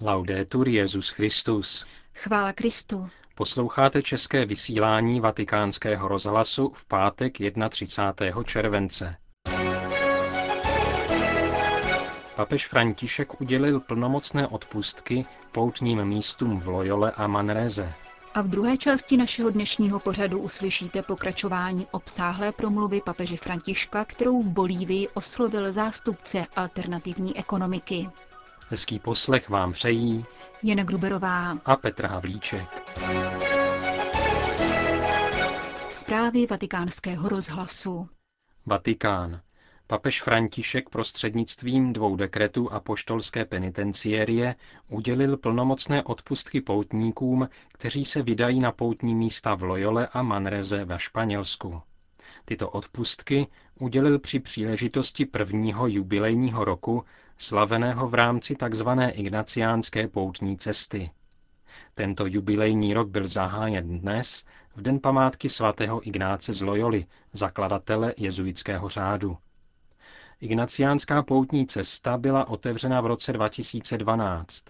Laudetur Jezus Christus. Chvála Kristu. Posloucháte české vysílání Vatikánského rozhlasu v pátek 31. července. Papež František udělil plnomocné odpustky poutním místům v Loyole a Manreze. A v druhé části našeho dnešního pořadu uslyšíte pokračování obsáhlé promluvy papeže Františka, kterou v Bolívii oslovil zástupce alternativní ekonomiky. Hezký poslech vám přejí Jana Gruberová a Petr Havlíček. Zprávy vatikánského rozhlasu. Vatikán. Papež František prostřednictvím dvou dekretů a poštolské penitenciérie udělil plnomocné odpustky poutníkům, kteří se vydají na poutní místa v Loyole a Manreze ve Španělsku. Tyto odpustky udělil při příležitosti prvního jubilejního roku, slaveného v rámci tzv. ignaciánské poutní cesty. Tento jubilejní rok byl zahájen dnes, v den památky svatého Ignáce z Loyoli, zakladatele jezuitského řádu. Ignaciánská poutní cesta byla otevřena v roce 2012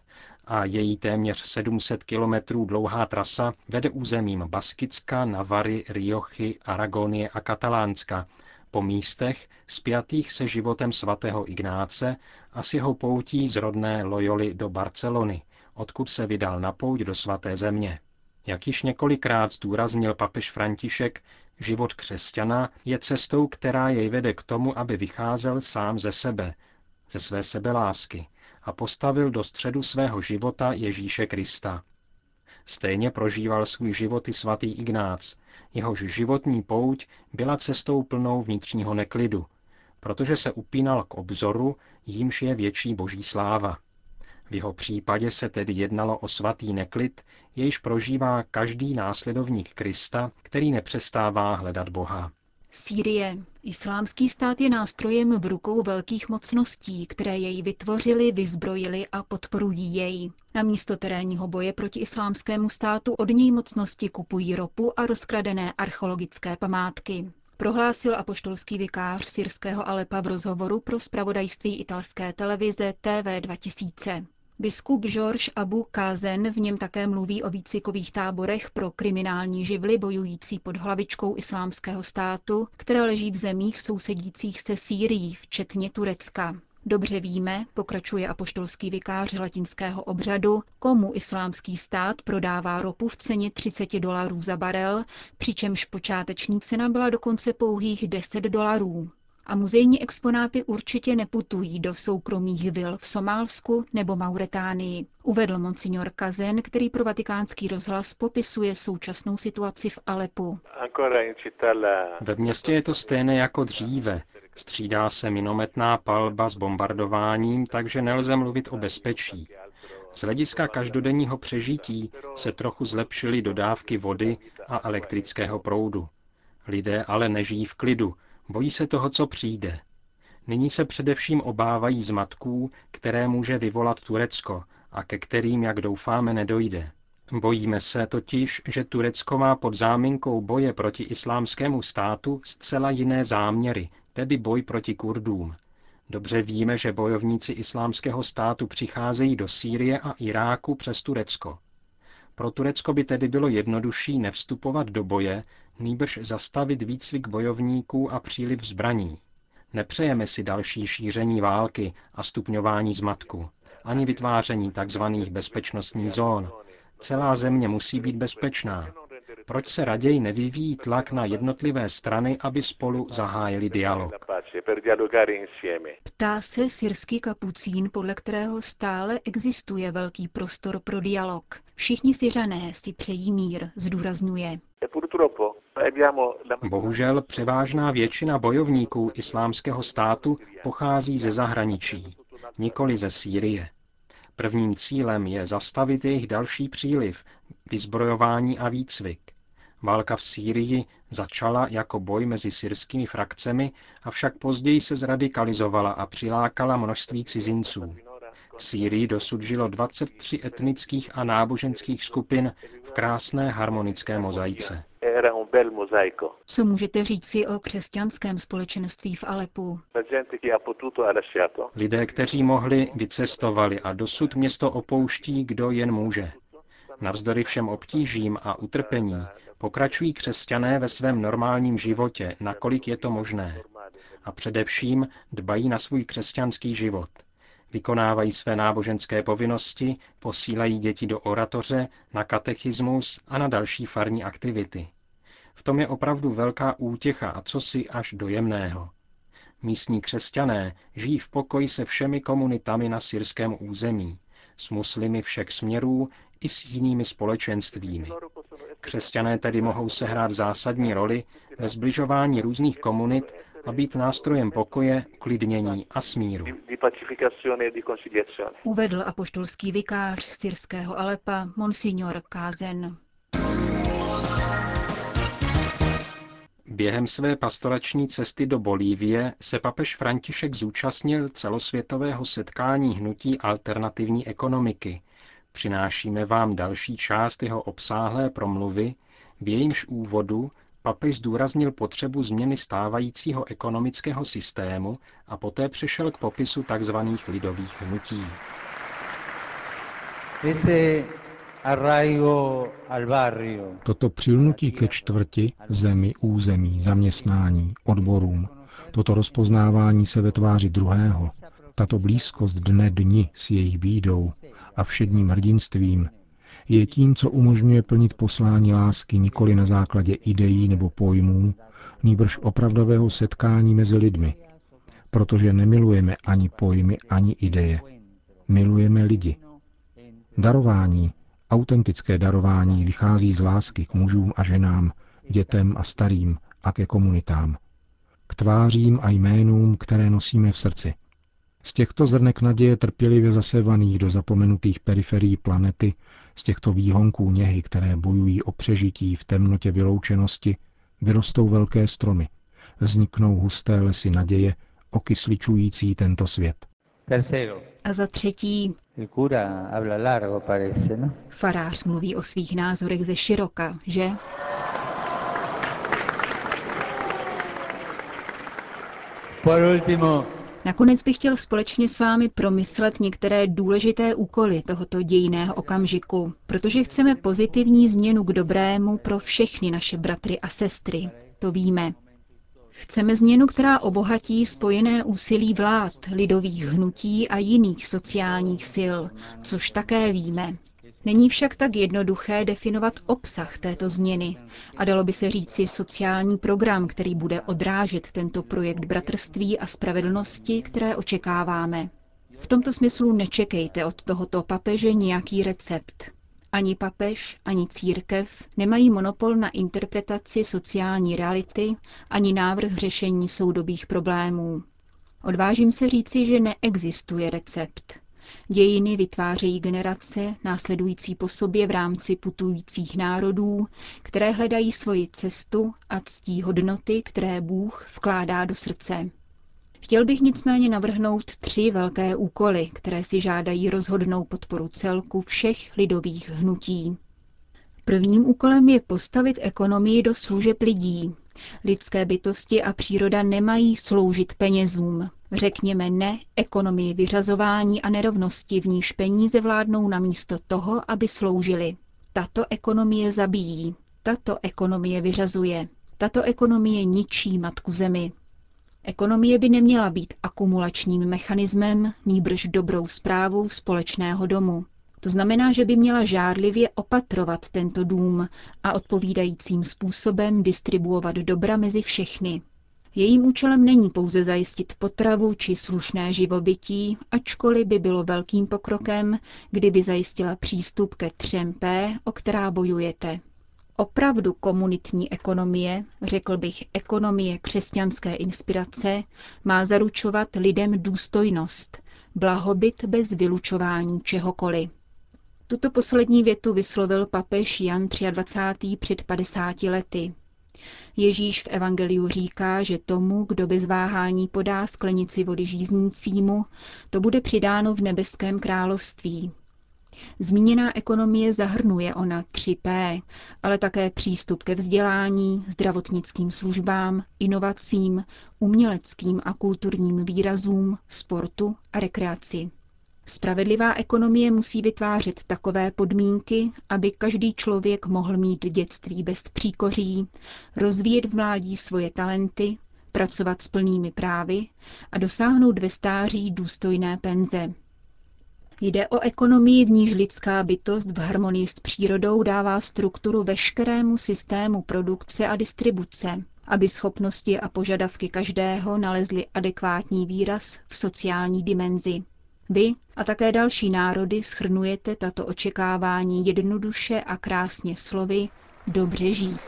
a její téměř 700 kilometrů dlouhá trasa vede územím Baskicka, Navary, Riochy, Aragonie a Katalánska po místech spjatých se životem svatého Ignáce a s jeho poutí z rodné Loyoli do Barcelony, odkud se vydal na pouť do svaté země. Jak již několikrát zdůraznil papež František, život křesťana je cestou, která jej vede k tomu, aby vycházel sám ze sebe, ze své sebelásky a postavil do středu svého života Ježíše Krista. Stejně prožíval svůj život i svatý Ignác, jehož životní pouť byla cestou plnou vnitřního neklidu, protože se upínal k obzoru, jímž je větší boží sláva. V jeho případě se tedy jednalo o svatý neklid, jejž prožívá každý následovník Krista, který nepřestává hledat Boha. Sýrie. Islámský stát je nástrojem v rukou velkých mocností, které jej vytvořili, vyzbrojili a podporují jej. Na místo terénního boje proti islámskému státu od něj mocnosti kupují ropu a rozkradené archeologické památky. Prohlásil apoštolský vikář syrského Alepa v rozhovoru pro spravodajství italské televize TV 2000. Biskup George Abu Kazen v něm také mluví o výcvikových táborech pro kriminální živly bojující pod hlavičkou islámského státu, které leží v zemích sousedících se Sýrií, včetně Turecka. Dobře víme, pokračuje apoštolský vikář latinského obřadu, komu islámský stát prodává ropu v ceně 30 dolarů za barel, přičemž počáteční cena byla dokonce pouhých 10 dolarů a muzejní exponáty určitě neputují do soukromých vil v Somálsku nebo Mauretánii, uvedl monsignor Kazen, který pro vatikánský rozhlas popisuje současnou situaci v Alepu. Ve městě je to stejné jako dříve. Střídá se minometná palba s bombardováním, takže nelze mluvit o bezpečí. Z hlediska každodenního přežití se trochu zlepšily dodávky vody a elektrického proudu. Lidé ale nežijí v klidu, Bojí se toho, co přijde. Nyní se především obávají zmatků, které může vyvolat Turecko a ke kterým, jak doufáme, nedojde. Bojíme se totiž, že Turecko má pod záminkou boje proti islámskému státu zcela jiné záměry, tedy boj proti Kurdům. Dobře víme, že bojovníci islámského státu přicházejí do Sýrie a Iráku přes Turecko. Pro Turecko by tedy bylo jednodušší nevstupovat do boje, nýbrž zastavit výcvik bojovníků a příliv zbraní. Nepřejeme si další šíření války a stupňování zmatku, ani vytváření tzv. bezpečnostních zón. Celá země musí být bezpečná. Proč se raději nevyvíjí tlak na jednotlivé strany, aby spolu zahájili dialog? Ptá se syrský kapucín, podle kterého stále existuje velký prostor pro dialog. Všichni syřané si přejí mír, zdůrazňuje. Bohužel převážná většina bojovníků islámského státu pochází ze zahraničí, nikoli ze Sýrie. Prvním cílem je zastavit jejich další příliv, vyzbrojování a výcvik. Válka v Sýrii začala jako boj mezi syrskými frakcemi, avšak později se zradikalizovala a přilákala množství cizinců. V Sýrii dosud žilo 23 etnických a náboženských skupin v krásné harmonické mozaice. Co můžete říci o křesťanském společenství v Alepu? Lidé, kteří mohli, vycestovali a dosud město opouští, kdo jen může. Navzdory všem obtížím a utrpení pokračují křesťané ve svém normálním životě, nakolik je to možné. A především dbají na svůj křesťanský život. Vykonávají své náboženské povinnosti, posílají děti do oratoře, na katechismus a na další farní aktivity. V tom je opravdu velká útěcha a cosi až dojemného. Místní křesťané žijí v pokoji se všemi komunitami na syrském území, s muslimy všech směrů i s jinými společenstvími. Křesťané tedy mohou sehrát zásadní roli ve zbližování různých komunit a být nástrojem pokoje, uklidnění a smíru. Uvedl apoštolský vikář syrského Alepa Monsignor Kázen. Během své pastorační cesty do Bolívie se papež František zúčastnil celosvětového setkání hnutí alternativní ekonomiky. Přinášíme vám další část jeho obsáhlé promluvy, v jejímž úvodu papež zdůraznil potřebu změny stávajícího ekonomického systému a poté přešel k popisu tzv. lidových hnutí. Toto přilnutí ke čtvrti, zemi, území, zaměstnání, odborům, toto rozpoznávání se ve tváři druhého, tato blízkost dne dni s jejich bídou a všedním hrdinstvím je tím, co umožňuje plnit poslání lásky nikoli na základě ideí nebo pojmů, nýbrž opravdového setkání mezi lidmi, protože nemilujeme ani pojmy, ani ideje. Milujeme lidi. Darování, autentické darování vychází z lásky k mužům a ženám, dětem a starým a ke komunitám. K tvářím a jménům, které nosíme v srdci. Z těchto zrnek naděje trpělivě zasevaných do zapomenutých periferií planety z těchto výhonků něhy, které bojují o přežití v temnotě vyloučenosti, vyrostou velké stromy, vzniknou husté lesy naděje, okysličující tento svět. A za třetí, no? farář mluví o svých názorech ze široka, že? Por último, Nakonec bych chtěl společně s vámi promyslet některé důležité úkoly tohoto dějného okamžiku, protože chceme pozitivní změnu k dobrému pro všechny naše bratry a sestry. To víme. Chceme změnu, která obohatí spojené úsilí vlád, lidových hnutí a jiných sociálních sil, což také víme. Není však tak jednoduché definovat obsah této změny a dalo by se říci sociální program, který bude odrážet tento projekt bratrství a spravedlnosti, které očekáváme. V tomto smyslu nečekejte od tohoto papeže nějaký recept. Ani papež, ani církev nemají monopol na interpretaci sociální reality, ani návrh řešení soudobých problémů. Odvážím se říci, že neexistuje recept. Dějiny vytvářejí generace následující po sobě v rámci putujících národů, které hledají svoji cestu a ctí hodnoty, které Bůh vkládá do srdce. Chtěl bych nicméně navrhnout tři velké úkoly, které si žádají rozhodnou podporu celku všech lidových hnutí. Prvním úkolem je postavit ekonomii do služeb lidí. Lidské bytosti a příroda nemají sloužit penězům. Řekněme ne ekonomii vyřazování a nerovnosti, v níž peníze vládnou na místo toho, aby sloužily. Tato ekonomie zabíjí, tato ekonomie vyřazuje, tato ekonomie ničí matku zemi. Ekonomie by neměla být akumulačním mechanismem, nýbrž dobrou zprávou společného domu. To znamená, že by měla žárlivě opatrovat tento dům a odpovídajícím způsobem distribuovat dobra mezi všechny. Jejím účelem není pouze zajistit potravu či slušné živobytí, ačkoliv by bylo velkým pokrokem, kdyby zajistila přístup ke třem P, o která bojujete. Opravdu komunitní ekonomie, řekl bych ekonomie křesťanské inspirace, má zaručovat lidem důstojnost, blahobyt bez vylučování čehokoliv. Tuto poslední větu vyslovil papež Jan 23. před 50 lety. Ježíš v Evangeliu říká, že tomu, kdo bez váhání podá sklenici vody žíznícímu, to bude přidáno v nebeském království. Zmíněná ekonomie zahrnuje ona 3P, ale také přístup ke vzdělání, zdravotnickým službám, inovacím, uměleckým a kulturním výrazům, sportu a rekreaci. Spravedlivá ekonomie musí vytvářet takové podmínky, aby každý člověk mohl mít dětství bez příkoří, rozvíjet v mládí svoje talenty, pracovat s plnými právy a dosáhnout ve stáří důstojné penze. Jde o ekonomii, v níž lidská bytost v harmonii s přírodou dává strukturu veškerému systému produkce a distribuce, aby schopnosti a požadavky každého nalezly adekvátní výraz v sociální dimenzi. Vy a také další národy schrnujete tato očekávání jednoduše a krásně slovy dobře žít.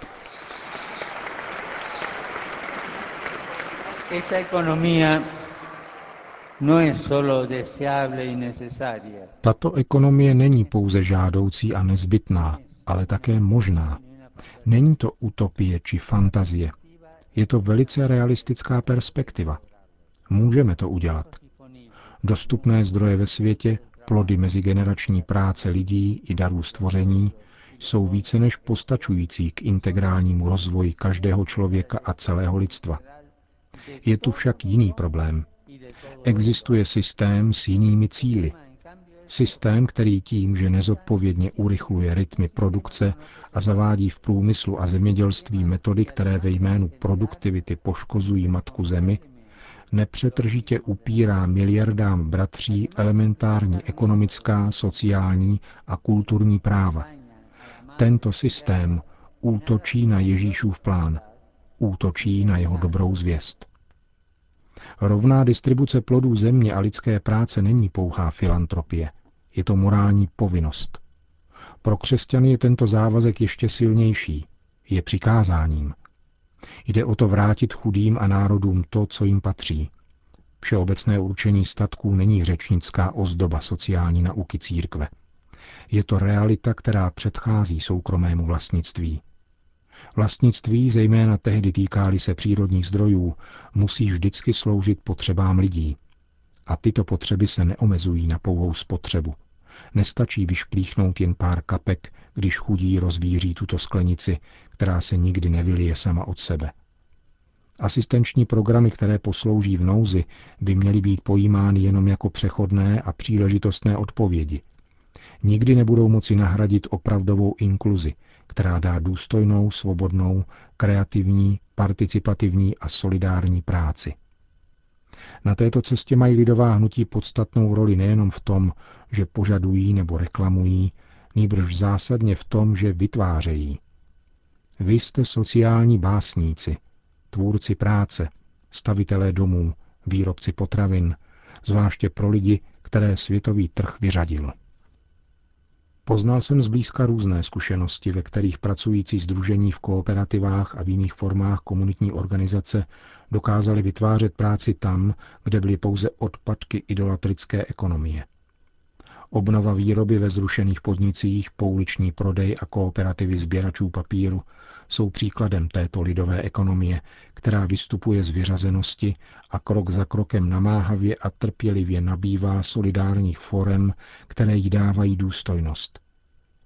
No Tato ekonomie není pouze žádoucí a nezbytná, ale také možná. Není to utopie či fantazie. Je to velice realistická perspektiva. Můžeme to udělat. Dostupné zdroje ve světě, plody mezigenerační práce lidí i darů stvoření, jsou více než postačující k integrálnímu rozvoji každého člověka a celého lidstva. Je tu však jiný problém – Existuje systém s jinými cíly. Systém, který tím, že nezodpovědně urychluje rytmy produkce a zavádí v průmyslu a zemědělství metody, které ve jménu produktivity poškozují matku zemi, nepřetržitě upírá miliardám bratří elementární ekonomická, sociální a kulturní práva. Tento systém útočí na Ježíšův plán, útočí na jeho dobrou zvěst. Rovná distribuce plodů země a lidské práce není pouhá filantropie. Je to morální povinnost. Pro křesťany je tento závazek ještě silnější. Je přikázáním. Jde o to vrátit chudým a národům to, co jim patří. Všeobecné určení statků není řečnická ozdoba sociální nauky církve. Je to realita, která předchází soukromému vlastnictví. Vlastnictví, zejména tehdy týkály se přírodních zdrojů, musí vždycky sloužit potřebám lidí. A tyto potřeby se neomezují na pouhou spotřebu. Nestačí vyšplíchnout jen pár kapek, když chudí rozvíří tuto sklenici, která se nikdy nevylije sama od sebe. Asistenční programy, které poslouží v nouzi, by měly být pojímány jenom jako přechodné a příležitostné odpovědi. Nikdy nebudou moci nahradit opravdovou inkluzi, která dá důstojnou, svobodnou, kreativní, participativní a solidární práci. Na této cestě mají lidová hnutí podstatnou roli nejenom v tom, že požadují nebo reklamují, nýbrž zásadně v tom, že vytvářejí. Vy jste sociální básníci, tvůrci práce, stavitelé domů, výrobci potravin, zvláště pro lidi, které světový trh vyřadil. Poznal jsem zblízka různé zkušenosti, ve kterých pracující združení v kooperativách a v jiných formách komunitní organizace dokázali vytvářet práci tam, kde byly pouze odpadky idolatrické ekonomie. Obnova výroby ve zrušených podnicích, pouliční prodej a kooperativy sběračů papíru jsou příkladem této lidové ekonomie, která vystupuje z vyřazenosti a krok za krokem namáhavě a trpělivě nabývá solidárních forem, které jí dávají důstojnost.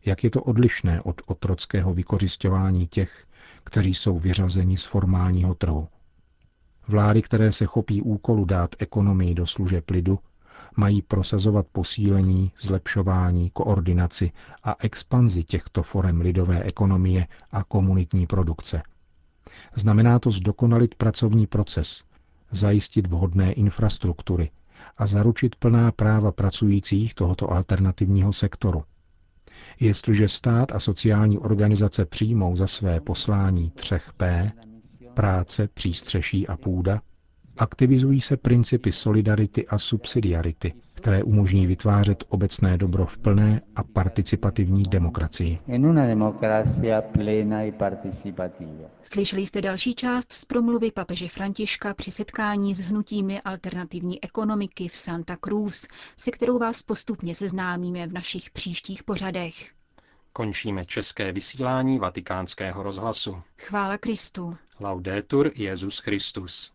Jak je to odlišné od otrockého vykořišťování těch, kteří jsou vyřazeni z formálního trhu. Vlády, které se chopí úkolu dát ekonomii do služeb lidu, mají prosazovat posílení, zlepšování, koordinaci a expanzi těchto forem lidové ekonomie a komunitní produkce. Znamená to zdokonalit pracovní proces, zajistit vhodné infrastruktury a zaručit plná práva pracujících tohoto alternativního sektoru. Jestliže stát a sociální organizace přijmou za své poslání třech P, práce, přístřeší a půda, aktivizují se principy solidarity a subsidiarity, které umožní vytvářet obecné dobro v plné a participativní demokracii. Slyšeli jste další část z promluvy papeže Františka při setkání s hnutími alternativní ekonomiky v Santa Cruz, se kterou vás postupně seznámíme v našich příštích pořadech. Končíme české vysílání vatikánského rozhlasu. Chvála Kristu. Laudetur Jezus Christus.